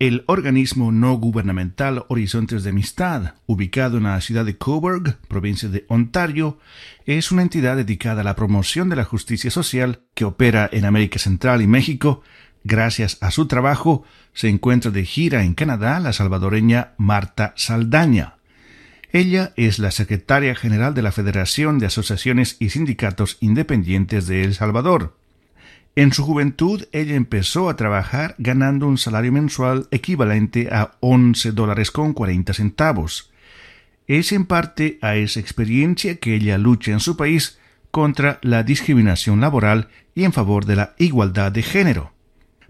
El organismo no gubernamental Horizontes de Amistad, ubicado en la ciudad de Coburg, provincia de Ontario, es una entidad dedicada a la promoción de la justicia social que opera en América Central y México. Gracias a su trabajo, se encuentra de gira en Canadá la salvadoreña Marta Saldaña. Ella es la secretaria general de la Federación de Asociaciones y Sindicatos Independientes de El Salvador. En su juventud ella empezó a trabajar ganando un salario mensual equivalente a 11 dólares con 40 centavos. Es en parte a esa experiencia que ella lucha en su país contra la discriminación laboral y en favor de la igualdad de género.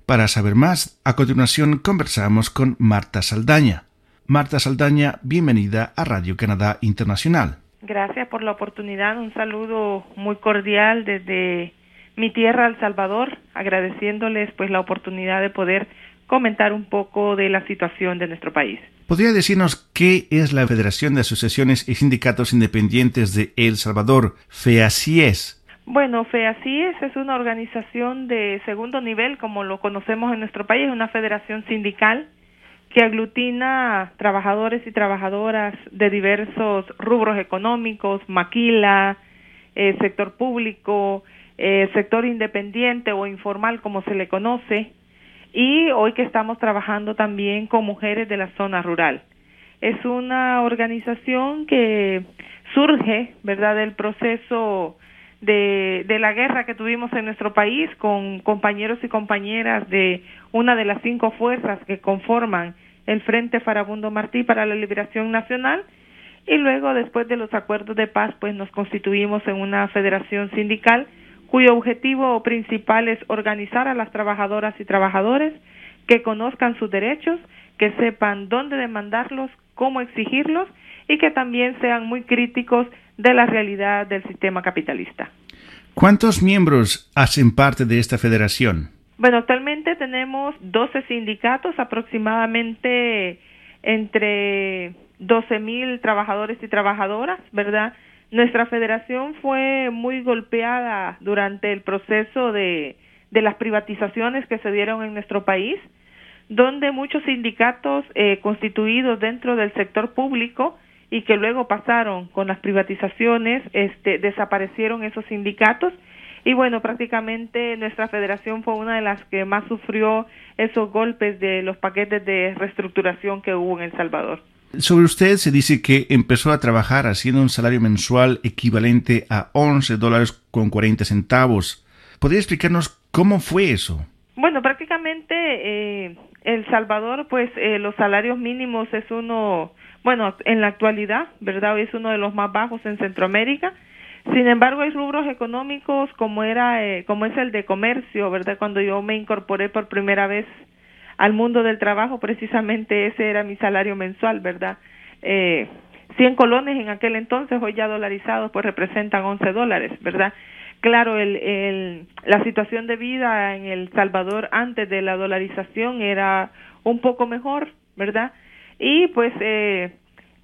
Para saber más, a continuación conversamos con Marta Saldaña. Marta Saldaña, bienvenida a Radio Canadá Internacional. Gracias por la oportunidad. Un saludo muy cordial desde mi tierra, El Salvador, agradeciéndoles pues la oportunidad de poder comentar un poco de la situación de nuestro país. ¿Podría decirnos qué es la Federación de Asociaciones y Sindicatos Independientes de El Salvador, FEACIES? Bueno, FEACIES es una organización de segundo nivel, como lo conocemos en nuestro país, una federación sindical que aglutina trabajadores y trabajadoras de diversos rubros económicos, maquila, eh, sector público, eh, sector independiente o informal como se le conoce y hoy que estamos trabajando también con mujeres de la zona rural. Es una organización que surge, ¿verdad?, del proceso de, la guerra que tuvimos en nuestro país con compañeros y compañeras de una de las cinco fuerzas que conforman el Frente Farabundo Martí para la Liberación Nacional y luego después de los acuerdos de paz pues nos constituimos en una federación sindical cuyo objetivo principal es organizar a las trabajadoras y trabajadores que conozcan sus derechos, que sepan dónde demandarlos, cómo exigirlos y que también sean muy críticos de la realidad del sistema capitalista. ¿Cuántos miembros hacen parte de esta federación? Bueno, actualmente tenemos 12 sindicatos, aproximadamente entre 12 mil trabajadores y trabajadoras, ¿verdad? Nuestra federación fue muy golpeada durante el proceso de, de las privatizaciones que se dieron en nuestro país, donde muchos sindicatos eh, constituidos dentro del sector público y que luego pasaron con las privatizaciones, este, desaparecieron esos sindicatos y bueno, prácticamente nuestra federación fue una de las que más sufrió esos golpes de los paquetes de reestructuración que hubo en El Salvador. Sobre usted se dice que empezó a trabajar haciendo un salario mensual equivalente a 11 dólares con 40 centavos. ¿Podría explicarnos cómo fue eso? Bueno, prácticamente eh, El Salvador, pues eh, los salarios mínimos es uno, bueno, en la actualidad, ¿verdad? Hoy es uno de los más bajos en Centroamérica. Sin embargo, hay rubros económicos como era, eh, como es el de comercio, ¿verdad? Cuando yo me incorporé por primera vez al mundo del trabajo, precisamente ese era mi salario mensual, ¿verdad? Eh, 100 colones en aquel entonces, hoy ya dolarizados, pues representan 11 dólares, ¿verdad? Claro, el, el, la situación de vida en El Salvador antes de la dolarización era un poco mejor, ¿verdad? Y pues eh,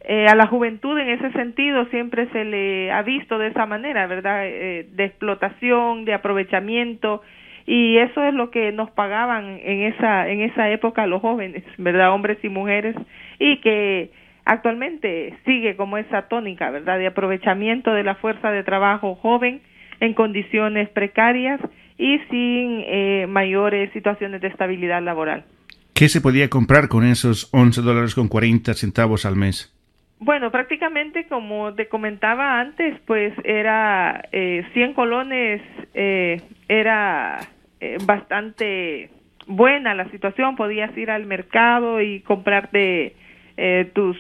eh, a la juventud en ese sentido siempre se le ha visto de esa manera, ¿verdad? Eh, de explotación, de aprovechamiento y eso es lo que nos pagaban en esa en esa época los jóvenes, ¿verdad? Hombres y mujeres y que actualmente sigue como esa tónica, ¿verdad? De aprovechamiento de la fuerza de trabajo joven en condiciones precarias y sin eh, mayores situaciones de estabilidad laboral. ¿Qué se podía comprar con esos 11 dólares con 40 centavos al mes? Bueno, prácticamente como te comentaba antes, pues era eh, 100 colones, eh, era eh, bastante buena la situación, podías ir al mercado y comprarte eh, tus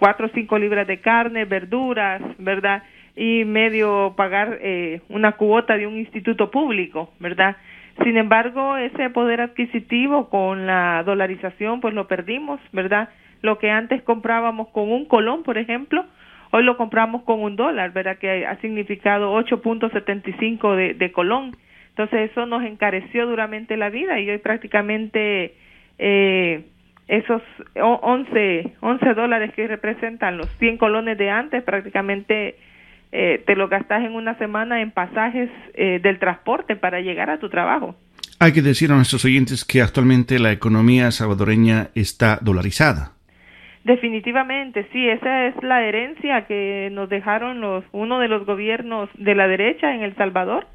cuatro o cinco libras de carne, verduras, ¿verdad? Y medio pagar eh, una cuota de un instituto público, ¿verdad? Sin embargo, ese poder adquisitivo con la dolarización, pues lo perdimos, ¿verdad? Lo que antes comprábamos con un colón, por ejemplo, hoy lo compramos con un dólar, ¿verdad? Que ha significado 8.75 de, de colón. Entonces eso nos encareció duramente la vida y hoy prácticamente eh, esos 11, 11 dólares que representan los 100 colones de antes prácticamente eh, te lo gastas en una semana en pasajes eh, del transporte para llegar a tu trabajo. Hay que decir a nuestros oyentes que actualmente la economía salvadoreña está dolarizada. Definitivamente, sí, esa es la herencia que nos dejaron los uno de los gobiernos de la derecha en El Salvador,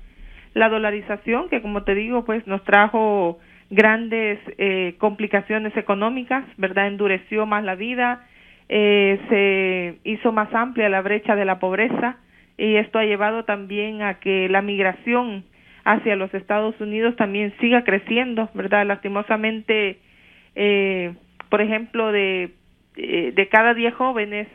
la dolarización que como te digo, pues nos trajo grandes eh, complicaciones económicas, ¿verdad? Endureció más la vida, eh, se hizo más amplia la brecha de la pobreza y esto ha llevado también a que la migración hacia los Estados Unidos también siga creciendo, ¿verdad? Lastimosamente, eh, por ejemplo, de eh, de cada diez jóvenes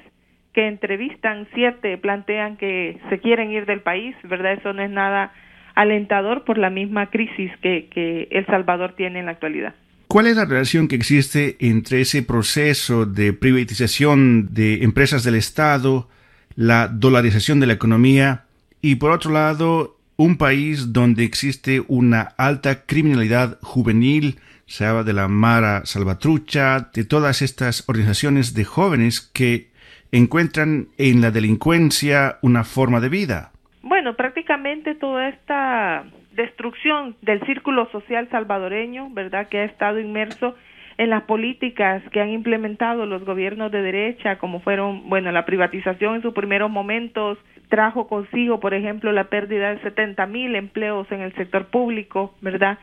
que entrevistan, siete plantean que se quieren ir del país, ¿verdad? Eso no es nada alentador por la misma crisis que, que El Salvador tiene en la actualidad. ¿Cuál es la relación que existe entre ese proceso de privatización de empresas del Estado, la dolarización de la economía y, por otro lado, un país donde existe una alta criminalidad juvenil, se habla de la Mara Salvatrucha, de todas estas organizaciones de jóvenes que encuentran en la delincuencia una forma de vida. Bueno, prácticamente toda esta destrucción del círculo social salvadoreño, ¿verdad?, que ha estado inmerso en las políticas que han implementado los gobiernos de derecha, como fueron, bueno, la privatización en sus primeros momentos, trajo consigo, por ejemplo, la pérdida de 70 mil empleos en el sector público, ¿verdad?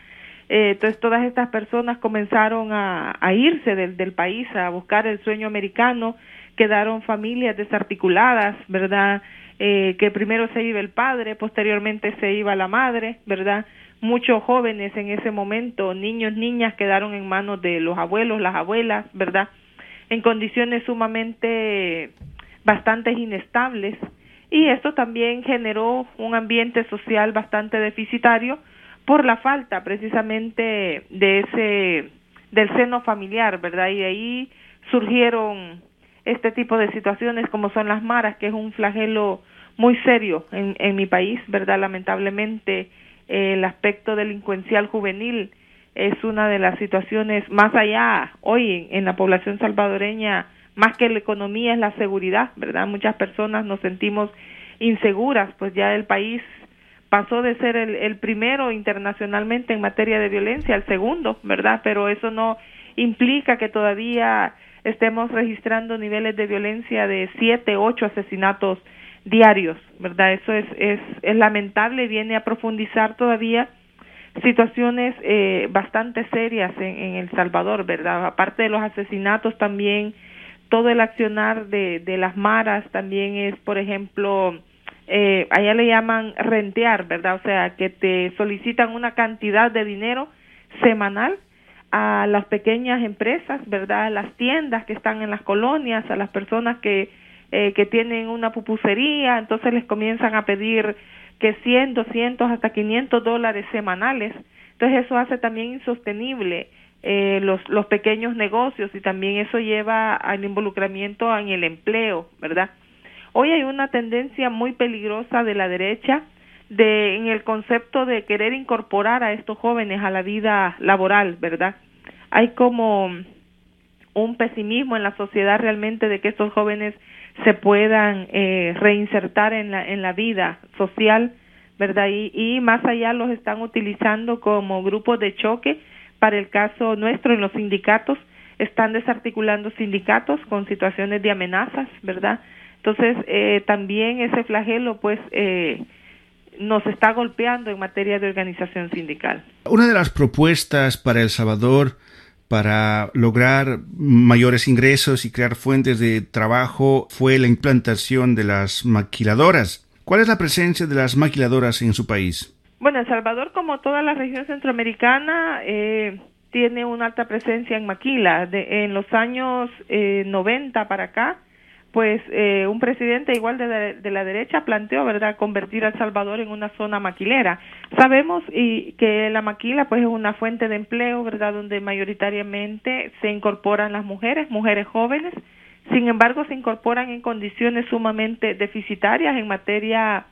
Eh, entonces todas estas personas comenzaron a, irse del, del, país a buscar el sueño americano, quedaron familias desarticuladas, ¿verdad? Eh, que primero se iba el padre, posteriormente se iba la madre, ¿verdad? Muchos jóvenes en ese momento, niños, niñas, quedaron en manos de los abuelos, las abuelas, ¿verdad? En condiciones sumamente bastante inestables y esto también generó un ambiente social bastante deficitario por la falta precisamente de ese del seno familiar, ¿verdad? Y de ahí surgieron este tipo de situaciones como son las maras, que es un flagelo muy serio en, en mi país, ¿verdad? Lamentablemente el aspecto delincuencial juvenil es una de las situaciones más allá hoy en, la población salvadoreña, más que la economía es la seguridad, ¿verdad? Muchas personas nos sentimos inseguras, pues ya el país pasó de ser el, el, primero internacionalmente en materia de violencia al segundo, ¿verdad? Pero eso no implica que todavía estemos registrando niveles de violencia de siete, ocho asesinatos diarios, ¿verdad? Eso es, es, es lamentable viene a profundizar todavía situaciones eh, bastante serias en, en El Salvador, ¿verdad? Aparte de los asesinatos también, todo el accionar de, de las maras también es, por ejemplo, eh, allá le llaman rentear, ¿verdad? O sea, que te solicitan una cantidad de dinero semanal a las pequeñas empresas, ¿verdad? A las tiendas que están en las colonias, a las personas que, eh, que tienen una pupusería, entonces les comienzan a pedir que 100, 200, hasta 500 dólares semanales. Entonces eso hace también insostenible eh, los, los pequeños negocios y también eso lleva al involucramiento en el empleo, ¿verdad? Hoy hay una tendencia muy peligrosa de la derecha de en el concepto de querer incorporar a estos jóvenes a la vida laboral, ¿verdad? Hay como un pesimismo en la sociedad realmente de que estos jóvenes se puedan eh, reinsertar en la en la vida social, ¿verdad? Y, y más allá los están utilizando como grupos de choque para el caso nuestro en los sindicatos están desarticulando sindicatos con situaciones de amenazas, ¿verdad? Entonces, eh, también ese flagelo, pues, eh, nos está golpeando en materia de organización sindical. Una de las propuestas para El Salvador para lograr mayores ingresos y crear fuentes de trabajo fue la implantación de las maquiladoras. ¿Cuál es la presencia de las maquiladoras en su país? Bueno, El Salvador, como toda la región centroamericana, eh, tiene una alta presencia en maquila. De, en los años eh, 90 para acá, pues eh, un presidente igual de, de, la derecha planteó, ¿verdad?, convertir a El Salvador en una zona maquilera. Sabemos y que la maquila pues es una fuente de empleo, ¿verdad?, donde mayoritariamente se incorporan las mujeres, mujeres jóvenes. Sin embargo, se incorporan en condiciones sumamente deficitarias en materia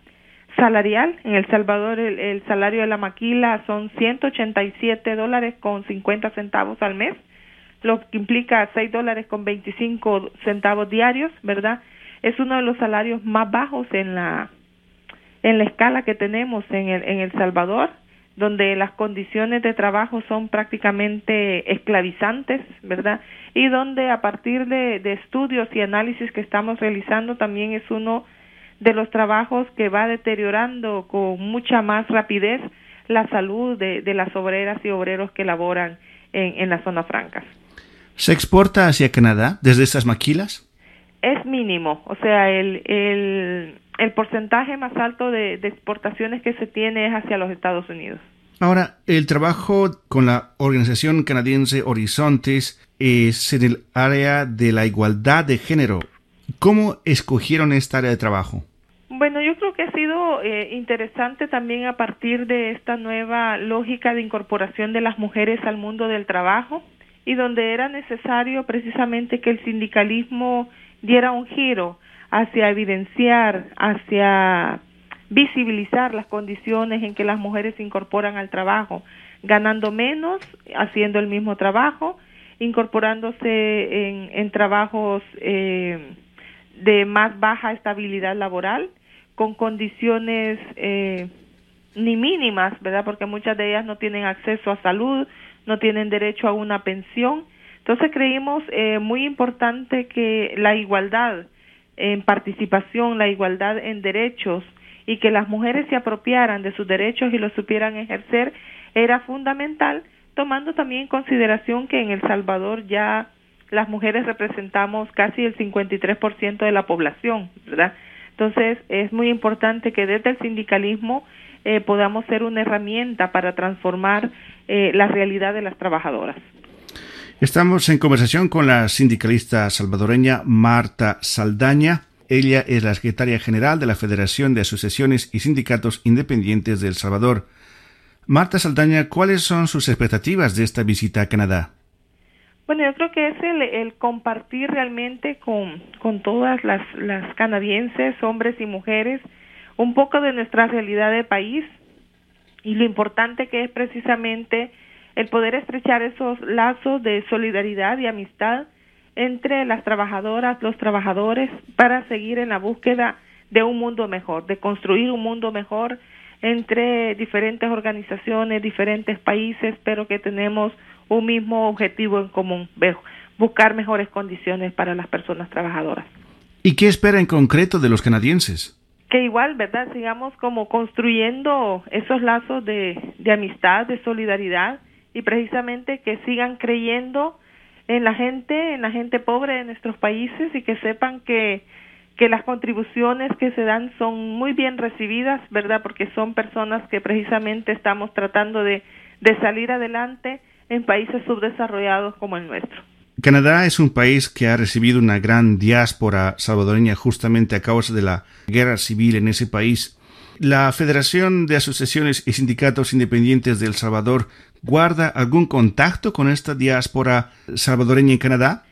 salarial. En El Salvador el, el salario de la maquila son 187 dólares con 50 centavos al mes lo que implica 6 dólares con 25 centavos diarios, ¿verdad? Es uno de los salarios más bajos en la en la escala que tenemos en el, en El Salvador. donde las condiciones de trabajo son prácticamente esclavizantes, ¿verdad? Y donde a partir de, de estudios y análisis que estamos realizando también es uno de los trabajos que va deteriorando con mucha más rapidez la salud de, de las obreras y obreros que laboran en, en las zonas francas. ¿Se exporta hacia Canadá desde estas maquilas? Es mínimo, o sea, el, el, el porcentaje más alto de, de exportaciones que se tiene es hacia los Estados Unidos. Ahora, el trabajo con la organización canadiense Horizontes es en el área de la igualdad de género. ¿Cómo escogieron esta área de trabajo? Bueno, yo creo que ha sido eh, interesante también a partir de esta nueva lógica de incorporación de las mujeres al mundo del trabajo y donde era necesario precisamente que el sindicalismo diera un giro hacia evidenciar, hacia visibilizar las condiciones en que las mujeres se incorporan al trabajo, ganando menos, haciendo el mismo trabajo, incorporándose en, trabajos eh, de más baja estabilidad laboral con condiciones eh, ni mínimas, ¿verdad? Porque muchas de ellas no tienen acceso a salud, no tienen derecho a una pensión. Entonces creímos eh, muy importante que la igualdad en participación, la igualdad en derechos y que las mujeres se apropiaran de sus derechos y los supieran ejercer era fundamental, tomando también en consideración que en El Salvador ya las mujeres representamos casi el 53% de la población, ¿verdad? Entonces, es muy importante que desde el sindicalismo eh, podamos ser una herramienta para transformar eh, la realidad de las trabajadoras. Estamos en conversación con la sindicalista salvadoreña Marta Saldaña. Ella es la secretaria general de la Federación de Asociaciones y Sindicatos Independientes de El Salvador. Marta Saldaña, ¿cuáles son sus expectativas de esta visita a Canadá? Bueno, yo creo que es el, el compartir realmente con, con todas las, las canadienses, hombres y mujeres, un poco de nuestra realidad de país y lo importante que es precisamente el poder estrechar esos lazos de solidaridad y amistad entre las trabajadoras, los trabajadores, para seguir en la búsqueda de un mundo mejor, de construir un mundo mejor entre diferentes organizaciones, diferentes países, pero que tenemos un mismo objetivo en común, buscar mejores condiciones para las personas trabajadoras. ¿Y qué espera en concreto de los canadienses? Que igual, ¿verdad? Sigamos como construyendo esos lazos de, amistad, de solidaridad y precisamente que sigan creyendo en la gente, en la gente pobre de nuestros países y que sepan que, que las contribuciones que se dan son muy bien recibidas, ¿verdad? Porque son personas que precisamente estamos tratando de, de salir adelante en países subdesarrollados como el nuestro. Canadá es un país que ha recibido una gran diáspora salvadoreña justamente a causa de la guerra civil en ese país. ¿La Federación de Asociaciones y Sindicatos Independientes de El Salvador guarda algún contacto con esta diáspora salvadoreña en Canadá?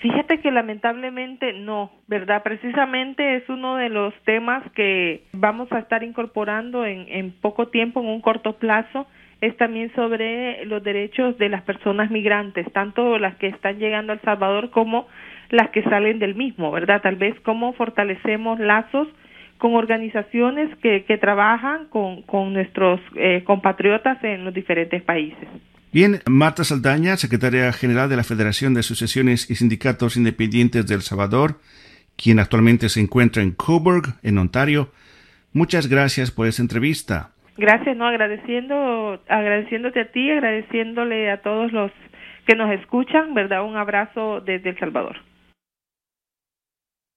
Fíjate que lamentablemente no, ¿verdad? Precisamente es uno de los temas que vamos a estar incorporando en, en poco tiempo, en un corto plazo, es también sobre los derechos de las personas migrantes, tanto las que están llegando a El Salvador como las que salen del mismo, ¿verdad? Tal vez cómo fortalecemos lazos con organizaciones que, que trabajan con, con nuestros eh, compatriotas en los diferentes países. Bien, Marta Saldaña, secretaria general de la Federación de Asociaciones y Sindicatos Independientes de El Salvador, quien actualmente se encuentra en Coburg, en Ontario. Muchas gracias por esta entrevista. Gracias, no agradeciendo, agradeciéndote a ti, agradeciéndole a todos los que nos escuchan, ¿verdad? Un abrazo desde El Salvador.